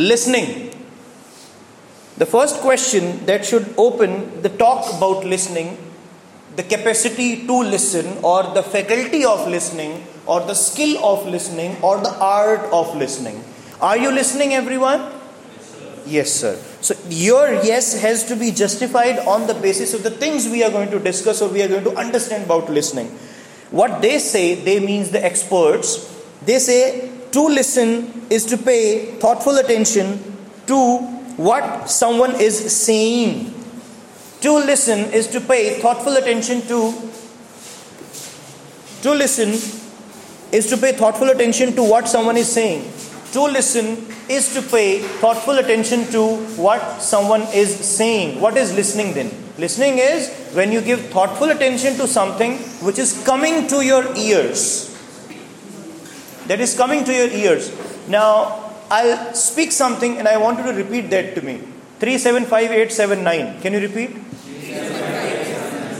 listening. The first question that should open the talk about listening, the capacity to listen, or the faculty of listening, or the skill of listening, or the art of listening. Are you listening, everyone? Yes, sir. So your yes has to be justified on the basis of the things we are going to discuss or we are going to understand about listening. What they say, they means the experts. They say to listen is to pay thoughtful attention to what someone is saying. To listen is to pay thoughtful attention to to listen is to pay thoughtful attention to what someone is saying. To listen is to pay thoughtful attention to what someone is saying. What is listening then? Listening is when you give thoughtful attention to something which is coming to your ears. That is coming to your ears. Now, I'll speak something and I want you to repeat that to me. 375879. Can you repeat?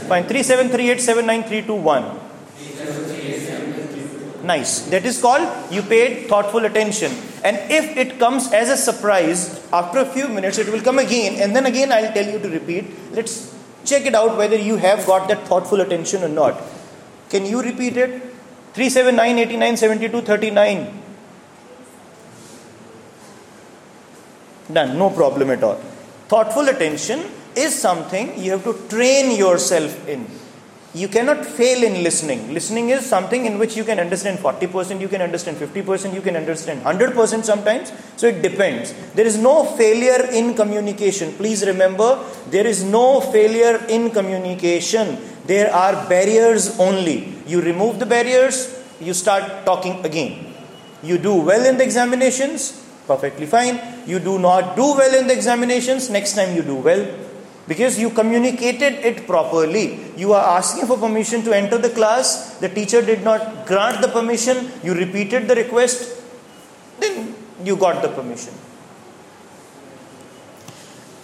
Fine. 373879321. Nice. That is called you paid thoughtful attention. And if it comes as a surprise, after a few minutes it will come again, and then again I'll tell you to repeat. Let's check it out whether you have got that thoughtful attention or not. Can you repeat it? 379 89 72 39. Done. No problem at all. Thoughtful attention is something you have to train yourself in you cannot fail in listening. Listening is something in which you can understand 40%, you can understand 50%, you can understand 100% sometimes. So it depends. There is no failure in communication. Please remember, there is no failure in communication. There are barriers only. You remove the barriers, you start talking again. You do well in the examinations, perfectly fine. You do not do well in the examinations, next time you do well because you communicated it properly. You are asking for permission to enter the class, the teacher did not grant the permission, you repeated the request, then you got the permission.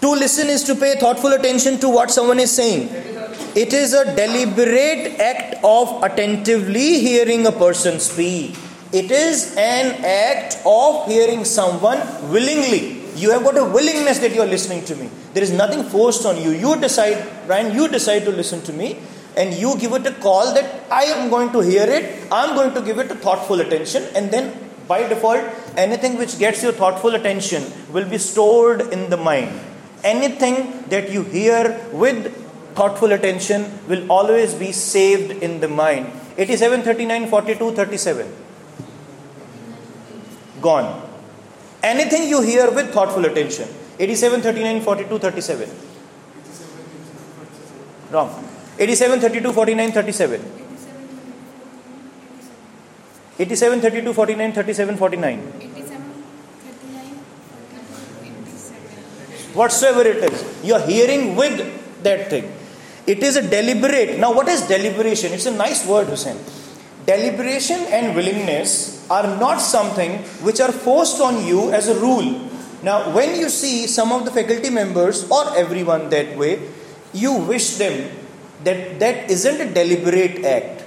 To listen is to pay thoughtful attention to what someone is saying. It is a deliberate act of attentively hearing a person speak. It is an act of hearing someone willingly. You have got a willingness that you are listening to me. There is nothing forced on you. You decide, Brian, you decide to listen to me and you give it a call that I am going to hear it, I'm going to give it a thoughtful attention, and then by default, anything which gets your thoughtful attention will be stored in the mind. Anything that you hear with thoughtful attention will always be saved in the mind. 87, 39, 42, 37. Gone. Anything you hear with thoughtful attention. 87, 39, 42, 37. Wrong. 87, 32, 49, 37. 87, 32, 49, 37, 49. Whatsoever it is. You are hearing with that thing. It is a deliberate. Now, what is deliberation? It's a nice word, Hussein. Deliberation and willingness are not something which are forced on you as a rule. Now, when you see some of the faculty members or everyone that way, you wish them that that isn't a deliberate act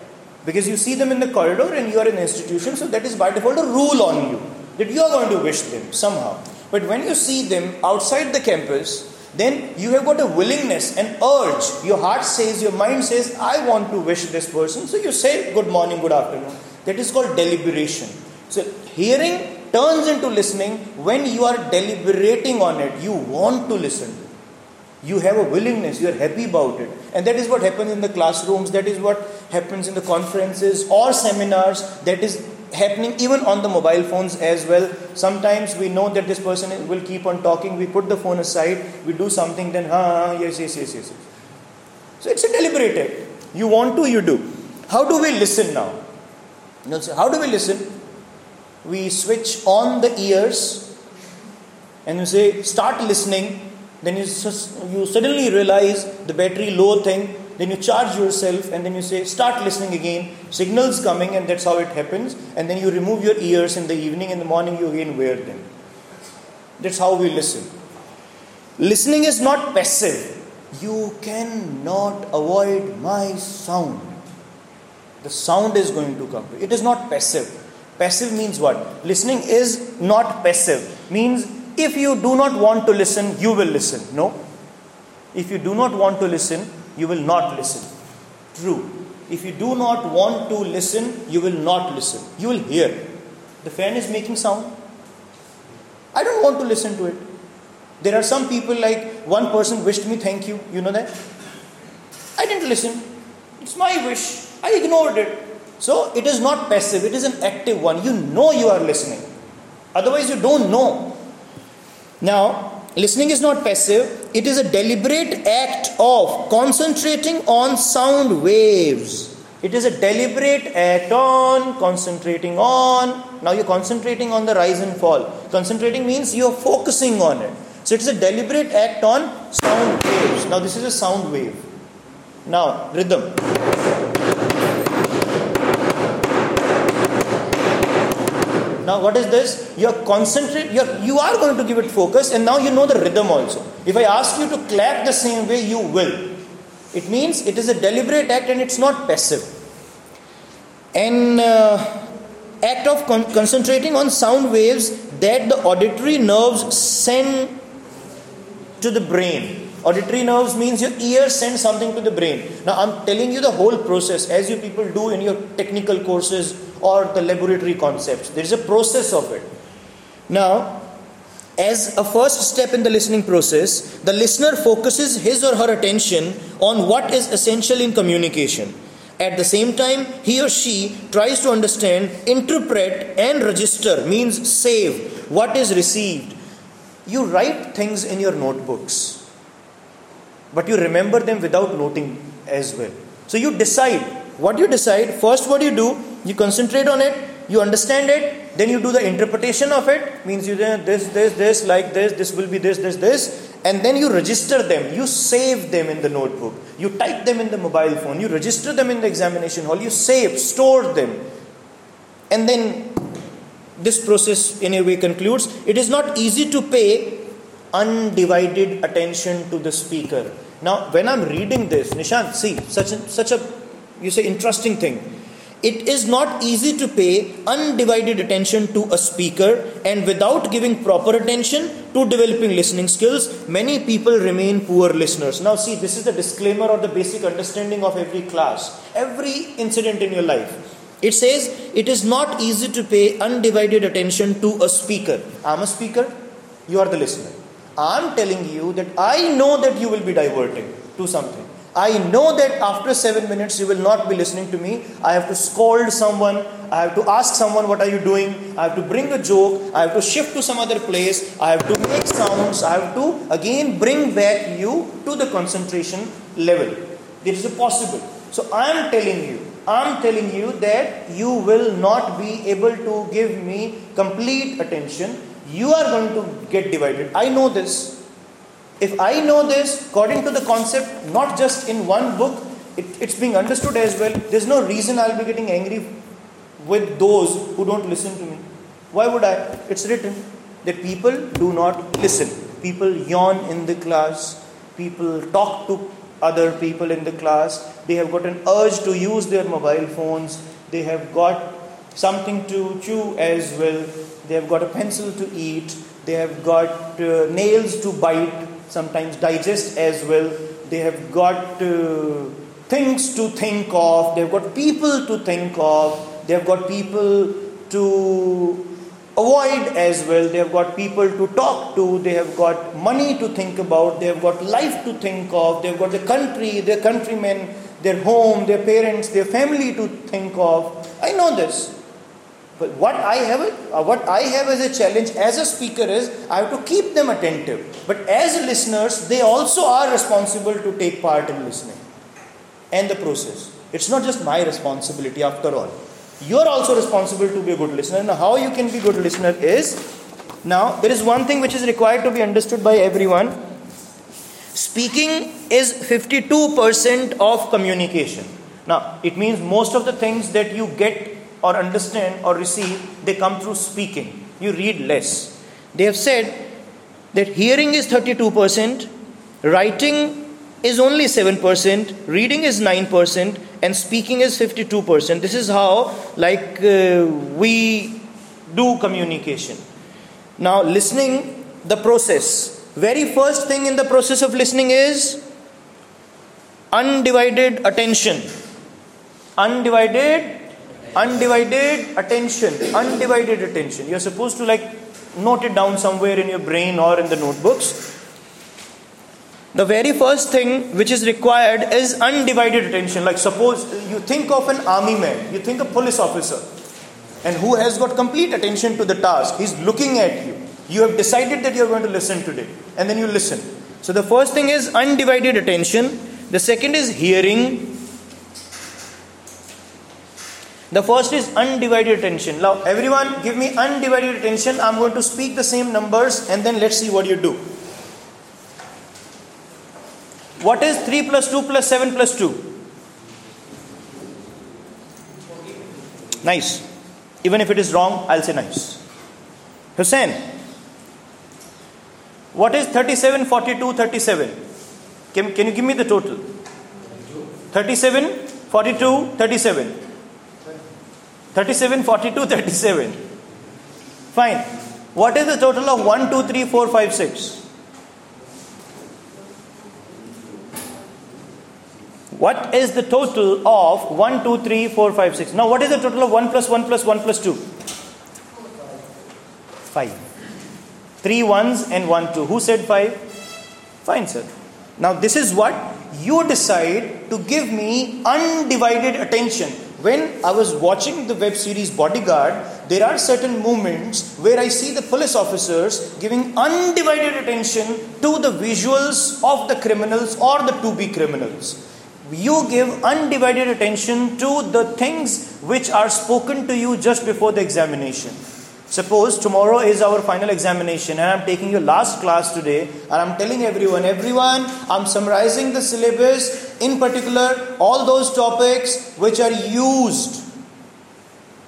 because you see them in the corridor and you are in an institution, so that is by default a rule on you that you are going to wish them somehow. But when you see them outside the campus, then you have got a willingness, an urge. Your heart says, your mind says, I want to wish this person. So you say, Good morning, good afternoon. That is called deliberation. So hearing turns into listening when you are deliberating on it. You want to listen. You have a willingness, you are happy about it. And that is what happens in the classrooms, that is what happens in the conferences or seminars, that is happening even on the mobile phones as well. Sometimes we know that this person will keep on talking, we put the phone aside, we do something, then, ah, yes, yes, yes, yes. So it's a deliberate act. You want to, you do. How do we listen now? How do we listen? We switch on the ears and you say, start listening. Then you, you suddenly realize the battery low thing. Then you charge yourself and then you say, start listening again. Signals coming, and that's how it happens. And then you remove your ears in the evening, in the morning, you again wear them. That's how we listen. Listening is not passive. You cannot avoid my sound. The sound is going to come. It is not passive. Passive means what? Listening is not passive. Means if you do not want to listen, you will listen. No. If you do not want to listen, you will not listen. True. If you do not want to listen, you will not listen. You will hear. The fan is making sound. I don't want to listen to it. There are some people like one person wished me thank you. You know that? I didn't listen. It's my wish. I ignored it. So it is not passive, it is an active one. You know you are listening. Otherwise, you don't know. Now, listening is not passive, it is a deliberate act of concentrating on sound waves. It is a deliberate act on concentrating on. Now you're concentrating on the rise and fall. Concentrating means you're focusing on it. So it is a deliberate act on sound waves. Now this is a sound wave. Now, rhythm. Now, what is this? You are concentrate. You are, you are going to give it focus, and now you know the rhythm also. If I ask you to clap the same way, you will. It means it is a deliberate act and it's not passive. An uh, act of con- concentrating on sound waves that the auditory nerves send to the brain. Auditory nerves means your ear sends something to the brain. Now I'm telling you the whole process as you people do in your technical courses or the laboratory concepts. There is a process of it. Now, as a first step in the listening process, the listener focuses his or her attention on what is essential in communication. At the same time, he or she tries to understand, interpret, and register means save what is received. You write things in your notebooks but you remember them without noting as well. So you decide. What you decide, first what you do, you concentrate on it, you understand it, then you do the interpretation of it, means you this, this, this, like this, this will be this, this, this, and then you register them, you save them in the notebook, you type them in the mobile phone, you register them in the examination hall, you save, store them. And then this process in a way concludes it is not easy to pay undivided attention to the speaker. Now, when I'm reading this, Nishant, see, such a, such a, you say, interesting thing. It is not easy to pay undivided attention to a speaker, and without giving proper attention to developing listening skills, many people remain poor listeners. Now, see, this is the disclaimer or the basic understanding of every class, every incident in your life. It says it is not easy to pay undivided attention to a speaker. I'm a speaker, you are the listener. I'm telling you that I know that you will be diverting to something. I know that after seven minutes you will not be listening to me. I have to scold someone. I have to ask someone, What are you doing? I have to bring a joke. I have to shift to some other place. I have to make sounds. I have to again bring back you to the concentration level. This is possible. So I am telling you, I'm telling you that you will not be able to give me complete attention you are going to get divided. I know this. If I know this, according to the concept, not just in one book, it, it's being understood as well. There's no reason I'll be getting angry with those who don't listen to me. Why would I? It's written that people do not listen. People yawn in the class. People talk to other people in the class. They have got an urge to use their mobile phones. They have got something to chew as well. They have got a pencil to eat. They have got uh, nails to bite, sometimes digest as well. They have got uh, things to think of. They have got people to think of. They have got people to avoid as well. They have got people to talk to. They have got money to think about. They have got life to think of. They have got the country, their countrymen, their home, their parents, their family to think of. I know this. But what I have, uh, what I have as a challenge as a speaker is I have to keep them attentive. But as listeners, they also are responsible to take part in listening and the process. It's not just my responsibility after all. You're also responsible to be a good listener. Now, how you can be a good listener is now there is one thing which is required to be understood by everyone. Speaking is 52% of communication. Now, it means most of the things that you get or understand or receive, they come through speaking. You read less. They have said that hearing is 32%, writing is only 7%, reading is 9%, and speaking is 52%. This is how, like, uh, we do communication. Now, listening the process. Very first thing in the process of listening is undivided attention. Undivided, undivided attention. Undivided attention. You're supposed to like note it down somewhere in your brain or in the notebooks. The very first thing which is required is undivided attention. Like, suppose you think of an army man, you think a police officer, and who has got complete attention to the task. He's looking at you. You have decided that you're going to listen today, and then you listen. So, the first thing is undivided attention, the second is hearing. The first is undivided attention. Now, everyone, give me undivided attention. I'm going to speak the same numbers, and then let's see what you do. What is 3 plus 2 plus 7 plus 2? Nice. Even if it is wrong, I'll say nice. Hussein. What is 37, 42, 37? Can, can you give me the total? 37, 42, 37. 37, 42, 37. Fine. What is the total of 1, 2, 3, 4, 5, 6? What is the total of 1, 2, 3, 4, 5, 6? Now, what is the total of 1 plus 1 plus 1 plus 2? 5. 3 ones and 1 2. Who said 5? Fine, sir. Now, this is what you decide to give me undivided attention. When I was watching the web series Bodyguard, there are certain moments where I see the police officers giving undivided attention to the visuals of the criminals or the to be criminals you give undivided attention to the things which are spoken to you just before the examination. Suppose tomorrow is our final examination and I'm taking your last class today and I'm telling everyone, everyone, I'm summarizing the syllabus, in particular, all those topics which are used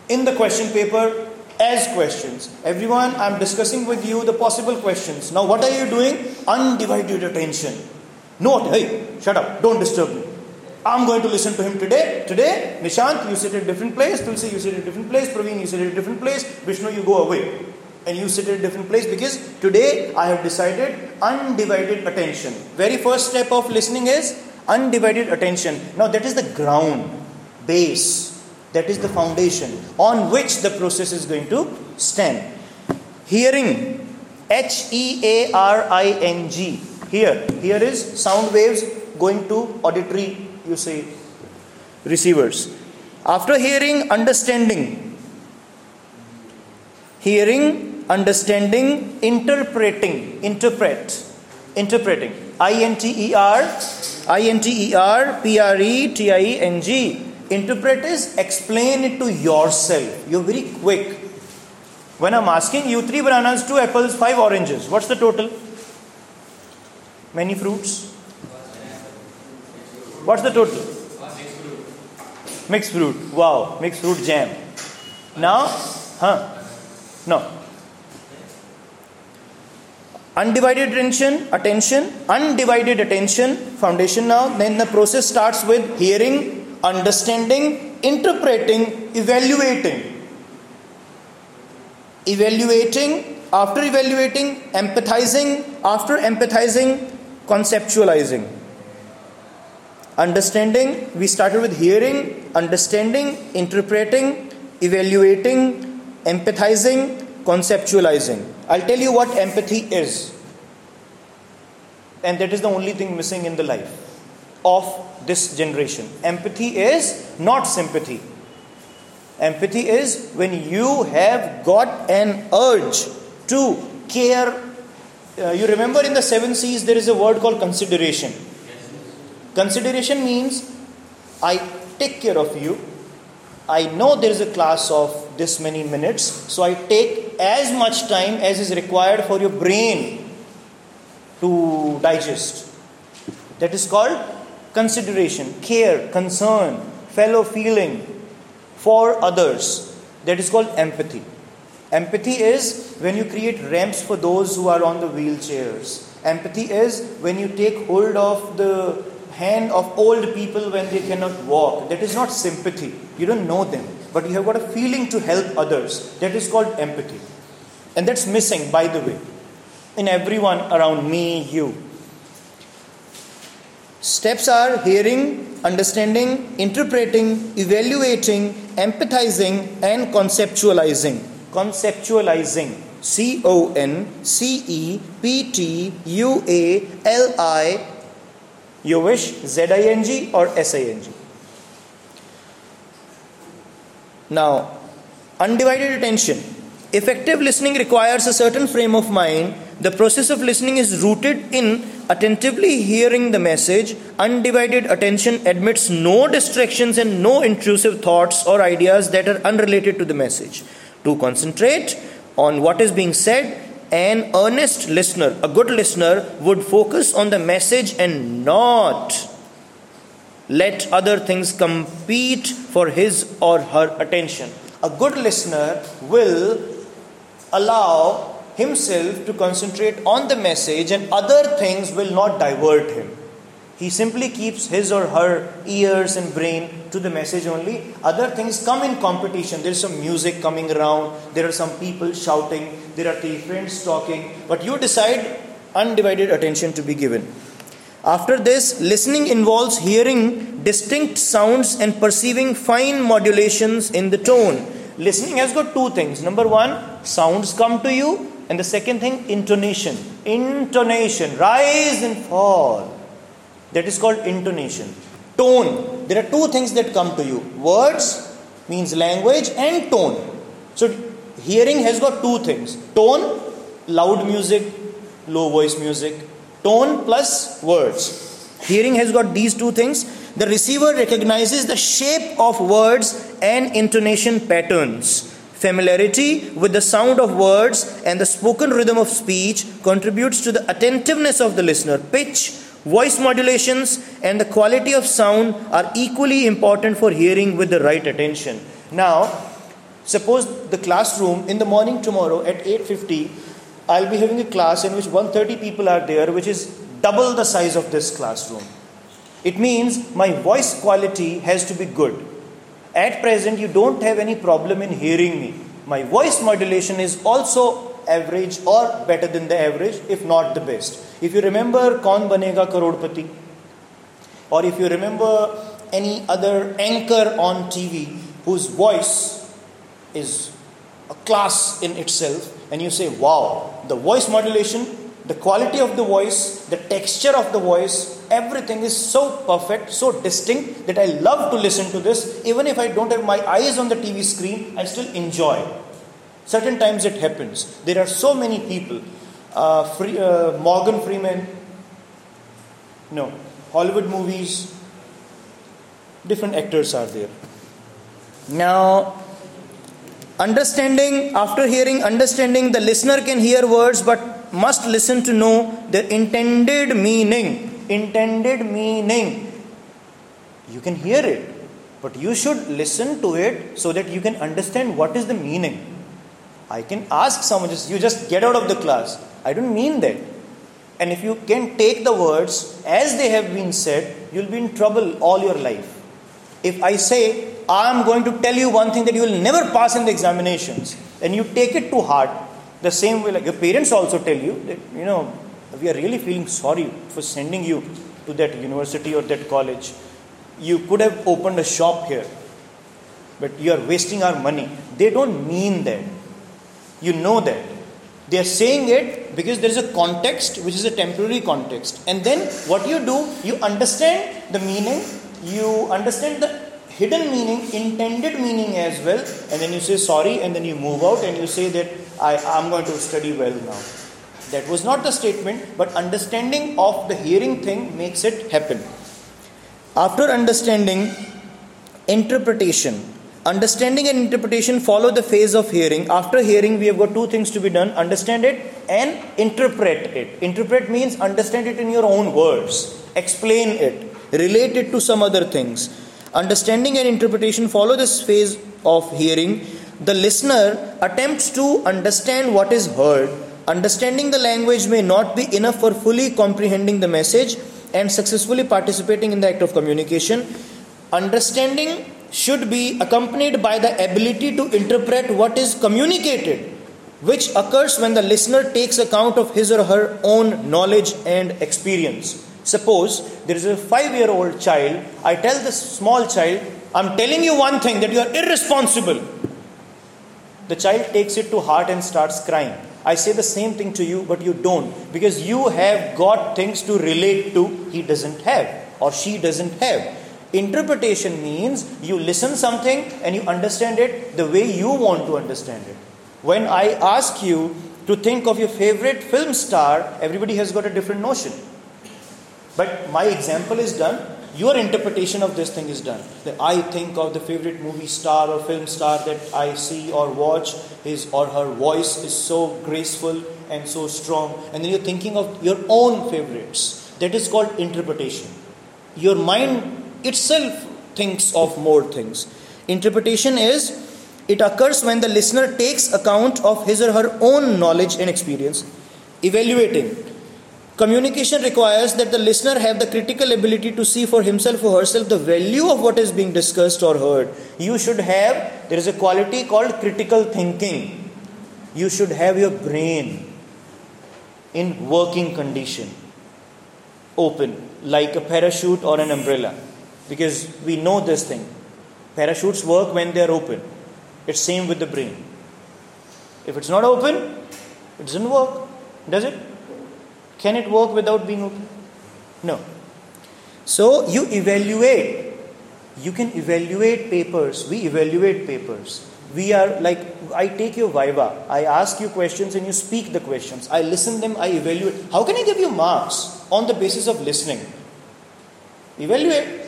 in the question paper as questions. Everyone, I'm discussing with you the possible questions. Now, what are you doing? Undivided attention. Note, hey, shut up, don't disturb me. I'm going to listen to him today. Today, Nishant, you sit at a different place. Tulsi, you sit at a different place. Praveen, you sit at a different place. Vishnu, you go away. And you sit at a different place because today I have decided undivided attention. Very first step of listening is undivided attention. Now, that is the ground, base, that is the foundation on which the process is going to stand. Hearing, H E A R I N G. Here, here is sound waves going to auditory you say receivers. After hearing, understanding. Hearing, understanding, interpreting, interpret, interpreting. I N T E R, I N T E R, P R E T I E N G. Interpret is explain it to yourself. You're very quick. When I'm asking you three bananas, two apples, five oranges, what's the total? Many fruits? What's the total? Mixed fruit. Mixed fruit. Wow, mixed fruit jam. Now, huh? No. Undivided attention, attention, undivided attention, foundation now. Then the process starts with hearing, understanding, interpreting, evaluating. Evaluating, after evaluating, empathizing, after empathizing, conceptualizing. Understanding, we started with hearing, understanding, interpreting, evaluating, empathizing, conceptualizing. I'll tell you what empathy is. And that is the only thing missing in the life of this generation. Empathy is not sympathy. Empathy is when you have got an urge to care. Uh, you remember in the seven C's there is a word called consideration Consideration means I take care of you. I know there is a class of this many minutes, so I take as much time as is required for your brain to digest. That is called consideration, care, concern, fellow feeling for others. That is called empathy. Empathy is when you create ramps for those who are on the wheelchairs. Empathy is when you take hold of the hand of old people when they cannot walk. That is not sympathy. You don't know them, but you have got a feeling to help others. That is called empathy. And that's missing, by the way. in everyone around me, you. Steps are hearing, understanding, interpreting, evaluating, empathizing, and conceptualizing. Conceptualizing. C O N C E P T U A L I. You wish Z I N G or S I N G. Now, undivided attention. Effective listening requires a certain frame of mind. The process of listening is rooted in attentively hearing the message. Undivided attention admits no distractions and no intrusive thoughts or ideas that are unrelated to the message. To concentrate on what is being said, an earnest listener, a good listener, would focus on the message and not let other things compete for his or her attention. A good listener will allow himself to concentrate on the message and other things will not divert him. He simply keeps his or her ears and brain to the message only. Other things come in competition. There's some music coming around, there are some people shouting, there are three friends talking, but you decide undivided attention to be given. After this, listening involves hearing distinct sounds and perceiving fine modulations in the tone. Listening has got two things. Number one, sounds come to you, and the second thing, intonation. Intonation, rise and fall. That is called intonation. Tone. There are two things that come to you words means language, and tone. So, hearing has got two things tone, loud music, low voice music tone plus words. Hearing has got these two things. The receiver recognizes the shape of words and intonation patterns. Familiarity with the sound of words and the spoken rhythm of speech contributes to the attentiveness of the listener. Pitch, voice modulations, and the quality of sound are equally important for hearing with the right attention. Now, suppose the classroom in the morning tomorrow at 8:50 I'll be having a class in which 130 people are there, which is double the size of this classroom. It means my voice quality has to be good. At present, you don't have any problem in hearing me. My voice modulation is also average or better than the average, if not the best. If you remember Kaun Banega Crorepati, or if you remember any other anchor on TV whose voice is a class in itself, and you say, wow, the voice modulation, the quality of the voice, the texture of the voice, everything is so perfect, so distinct that I love to listen to this. Even if I don't have my eyes on the TV screen, I still enjoy. Certain times it happens. There are so many people. Uh, free, uh, Morgan Freeman, no, Hollywood movies, different actors are there. Now, Understanding, after hearing, understanding, the listener can hear words but must listen to know their intended meaning. Intended meaning. You can hear it, but you should listen to it so that you can understand what is the meaning. I can ask someone, just you just get out of the class. I don't mean that. And if you can take the words as they have been said, you'll be in trouble all your life. If I say I'm going to tell you one thing that you will never pass in the examinations, and you take it to heart, the same way like your parents also tell you that, you know, we are really feeling sorry for sending you to that university or that college. You could have opened a shop here, but you are wasting our money. They don't mean that. You know that. They are saying it because there is a context which is a temporary context. And then what you do, you understand the meaning, you understand the hidden meaning, intended meaning as well, and then you say sorry, and then you move out and you say that I am going to study well now. That was not the statement, but understanding of the hearing thing makes it happen. After understanding, interpretation. Understanding and interpretation follow the phase of hearing. After hearing, we have got two things to be done understand it and interpret it. Interpret means understand it in your own words, explain it, relate it to some other things. Understanding and interpretation follow this phase of hearing. The listener attempts to understand what is heard. Understanding the language may not be enough for fully comprehending the message and successfully participating in the act of communication. Understanding should be accompanied by the ability to interpret what is communicated. which occurs when the listener takes account of his or her own knowledge and experience. Suppose there is a five year old child, I tell this small child, I'm telling you one thing that you are irresponsible. The child takes it to heart and starts crying. I say the same thing to you, but you don't because you have got things to relate to he doesn't have or she doesn't have. Interpretation means you listen something and you understand it the way you want to understand it. When I ask you to think of your favorite film star, everybody has got a different notion. But my example is done, your interpretation of this thing is done. That I think of the favorite movie star or film star that I see or watch, his or her voice is so graceful and so strong. And then you're thinking of your own favorites. That is called interpretation. Your mind itself thinks of more things. Interpretation is it occurs when the listener takes account of his or her own knowledge and experience. Evaluating. Communication requires that the listener have the critical ability to see for himself or herself the value of what is being discussed or heard. You should have, there is a quality called critical thinking. You should have your brain in working condition, open, like a parachute or an umbrella. Because we know this thing. Parachutes work when they are open. It's same with the brain. If it's not open, it doesn't work, does it? Can it work without being open? No. So you evaluate. You can evaluate papers. We evaluate papers. We are like, I take your viva. I ask you questions and you speak the questions. I listen them, I evaluate. How can I give you marks on the basis of listening? Evaluate.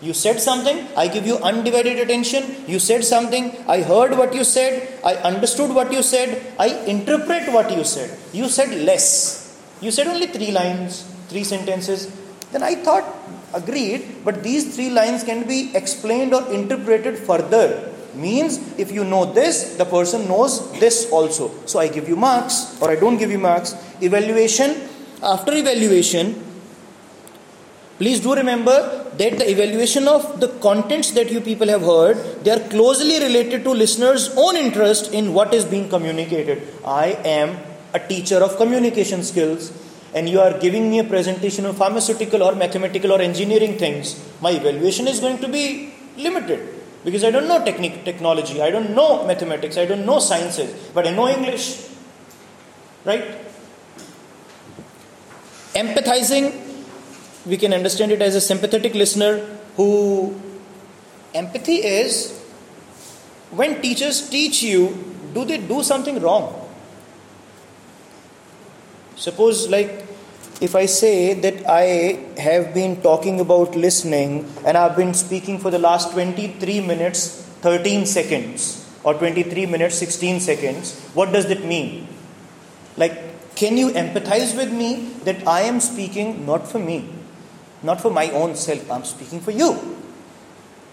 You said something, I give you undivided attention. You said something, I heard what you said, I understood what you said, I interpret what you said. You said less. You said only three lines, three sentences. Then I thought, agreed, but these three lines can be explained or interpreted further. Means if you know this, the person knows this also. So I give you marks or I don't give you marks. Evaluation, after evaluation, Please do remember that the evaluation of the contents that you people have heard, they are closely related to listeners' own interest in what is being communicated. I am a teacher of communication skills and you are giving me a presentation of pharmaceutical or mathematical or engineering things. My evaluation is going to be limited because I don't know technique, technology, I don't know mathematics, I don't know sciences, but I know English. Right? Empathizing we can understand it as a sympathetic listener who empathy is when teachers teach you do they do something wrong suppose like if i say that i have been talking about listening and i've been speaking for the last 23 minutes 13 seconds or 23 minutes 16 seconds what does that mean like can you empathize with me that i am speaking not for me not for my own self. I'm speaking for you.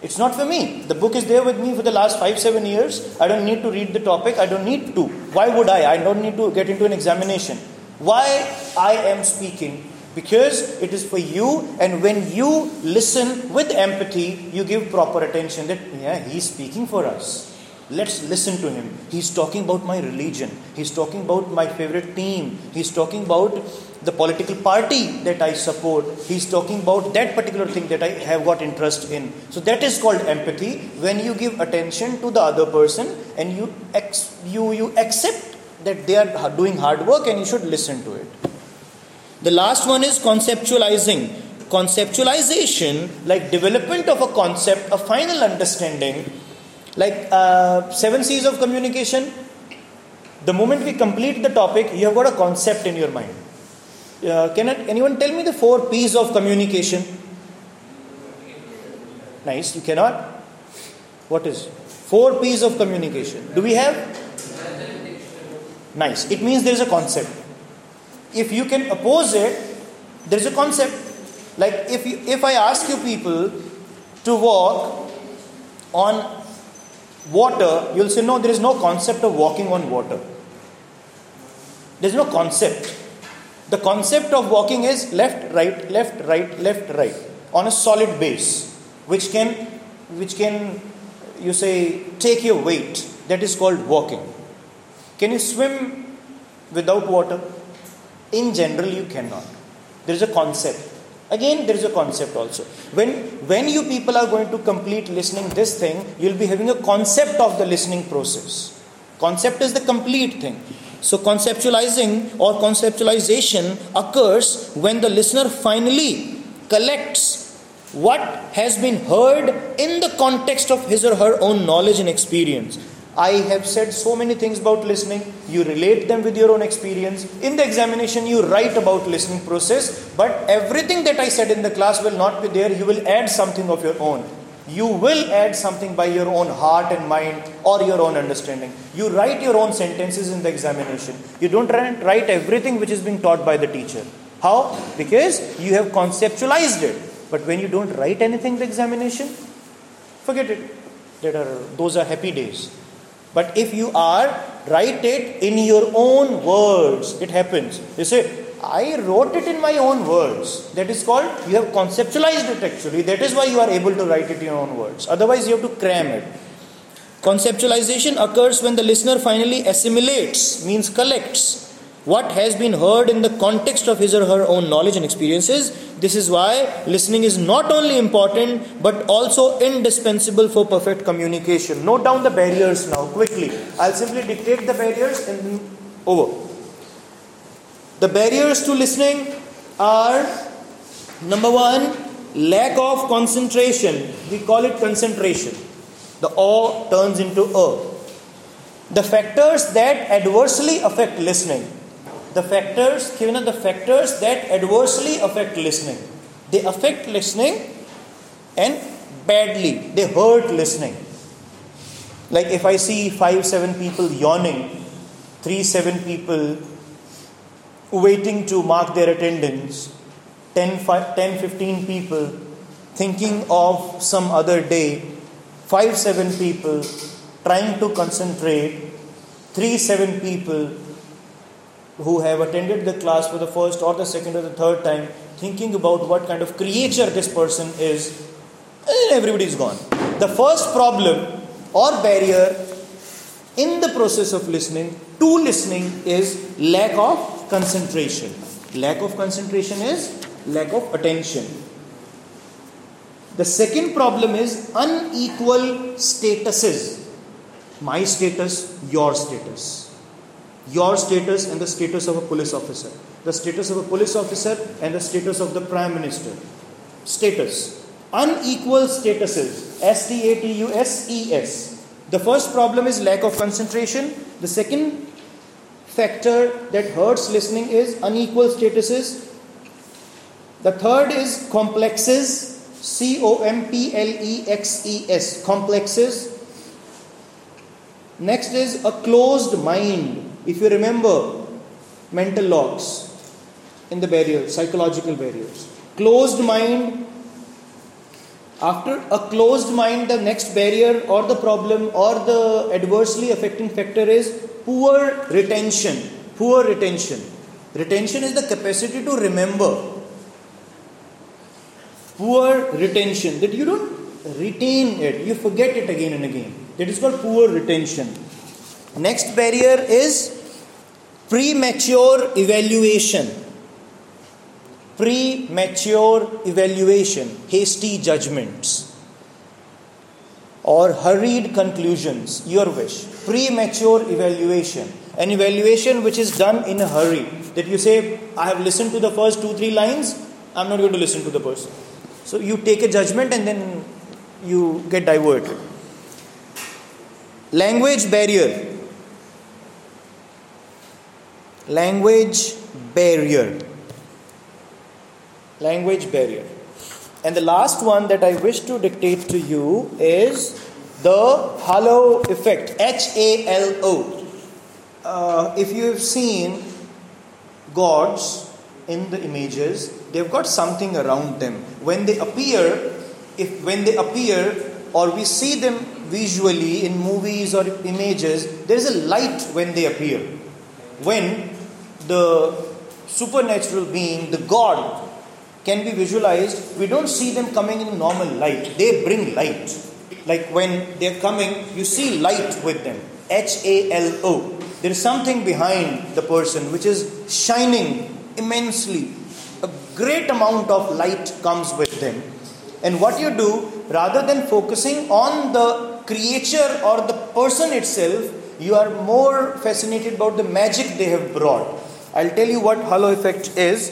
It's not for me. The book is there with me for the last five, seven years. I don't need to read the topic. I don't need to. Why would I? I don't need to get into an examination. Why I am speaking? Because it is for you, and when you listen with empathy, you give proper attention that, yeah, he's speaking for us. Let's listen to him. He's talking about my religion. He's talking about my favorite team. He's talking about the political party that I support. He's talking about that particular thing that I have got interest in. So that is called empathy. When you give attention to the other person and you ex- you you accept that they are doing hard work and you should listen to it. The last one is conceptualizing. Conceptualization, like development of a concept, a final understanding like uh, seven C's of communication, the moment we complete the topic, you have got a concept in your mind. Uh, can anyone tell me the four P's of communication? Nice, you cannot? What is? Four P's of communication. Do we have? Nice. It means there is a concept. If you can oppose it, there is a concept. Like if you, if I ask you people to walk on water, you'll say, no, there is no concept of walking on water. There's no concept. The concept of walking is left, right, left, right, left, right on a solid base, which can, which can, you say, take your weight. That is called walking. Can you swim without water? In general, you cannot. There is a concept. Again, there is a concept also. When, when you people are going to complete listening this thing, you'll be having a concept of the listening process. Concept is the complete thing. So, conceptualizing or conceptualization occurs when the listener finally collects what has been heard in the context of his or her own knowledge and experience. I have said so many things about listening. You relate them with your own experience. In the examination, you write about listening process. But everything that I said in the class will not be there. You will add something of your own. You will add something by your own heart and mind or your own understanding. You write your own sentences in the examination. You don't write everything which is being taught by the teacher. How? Because you have conceptualized it. But when you don't write anything in the examination, forget it. Are, those are happy days. But if you are, write it in your own words. It happens. You say, I wrote it in my own words. That is called, you have conceptualized it actually. That is why you are able to write it in your own words. Otherwise, you have to cram it. Conceptualization occurs when the listener finally assimilates, means collects, what has been heard in the context of his or her own knowledge and experiences. This is why listening is not only important but also indispensable for perfect communication. Note down the barriers now quickly. I'll simply dictate the barriers and over. The barriers to listening are number one, lack of concentration. We call it concentration. The O turns into A. The factors that adversely affect listening the factors, given are the factors that adversely affect listening. They affect listening and badly. They hurt listening. Like if I see five, seven people yawning, three, seven people waiting to mark their attendance, 10, 5, 10 15 people thinking of some other day, five, seven people trying to concentrate, three, seven people who have attended the class for the first or the second or the third time, thinking about what kind of creature this person is, eh, and everybody is gone. The first problem or barrier in the process of listening to listening is lack of concentration. Lack of concentration is lack of attention. The second problem is unequal statuses. My status, your status your status and the status of a police officer, the status of a police officer and the status of the prime minister. Status. Unequal statuses. S T A T U S E S. The first problem is lack of concentration. The second factor that hurts listening is unequal statuses. The third is complexes. C O M P L E X E S. Complexes. Next is a closed mind. If you remember mental locks in the barriers, psychological barriers, closed mind. After a closed mind, the next barrier or the problem or the adversely affecting factor is poor retention. Poor retention. Retention is the capacity to remember. Poor retention, that you don't retain it, you forget it again and again. That is called poor retention. Next barrier is Premature evaluation. Premature evaluation, hasty judgments, or hurried conclusions, your wish. Premature evaluation, an evaluation which is done in a hurry. That you say, I have listened to the first two, three lines, I'm not going to listen to the person. So you take a judgment and then you get diverted. Language barrier language barrier. Language barrier. And the last one that I wish to dictate to you is the halo effect. H A L O. Uh, if you have seen gods in the images, they've got something around them. When they appear, if when they appear or we see them visually in movies or images, there is a light when they appear. When the supernatural being, the God, can be visualized, we don't see them coming in normal light. They bring light. Like when they're coming, you see light with them. H A L O. there is something behind the person which is shining immensely. A great amount of light comes with them. And what you do, rather than focusing on the creature or the person itself, you are more fascinated about the magic they have brought. I'll tell you what halo effect is.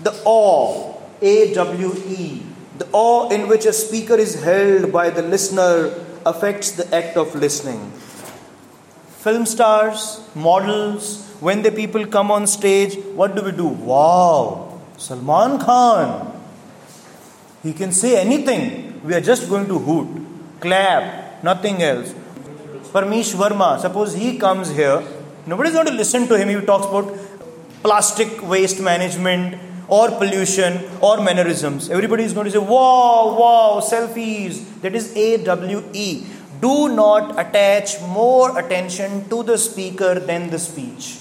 The awe, A W E, the awe in which a speaker is held by the listener affects the act of listening. Film stars, models, when the people come on stage, what do we do? Wow, Salman Khan. He can say anything. We are just going to hoot, clap, nothing else. Parmish Verma, suppose he comes here, nobody's going to listen to him. He talks about plastic waste management or pollution or mannerisms. Everybody is going to say, wow, wow, selfies. That is AWE. Do not attach more attention to the speaker than the speech.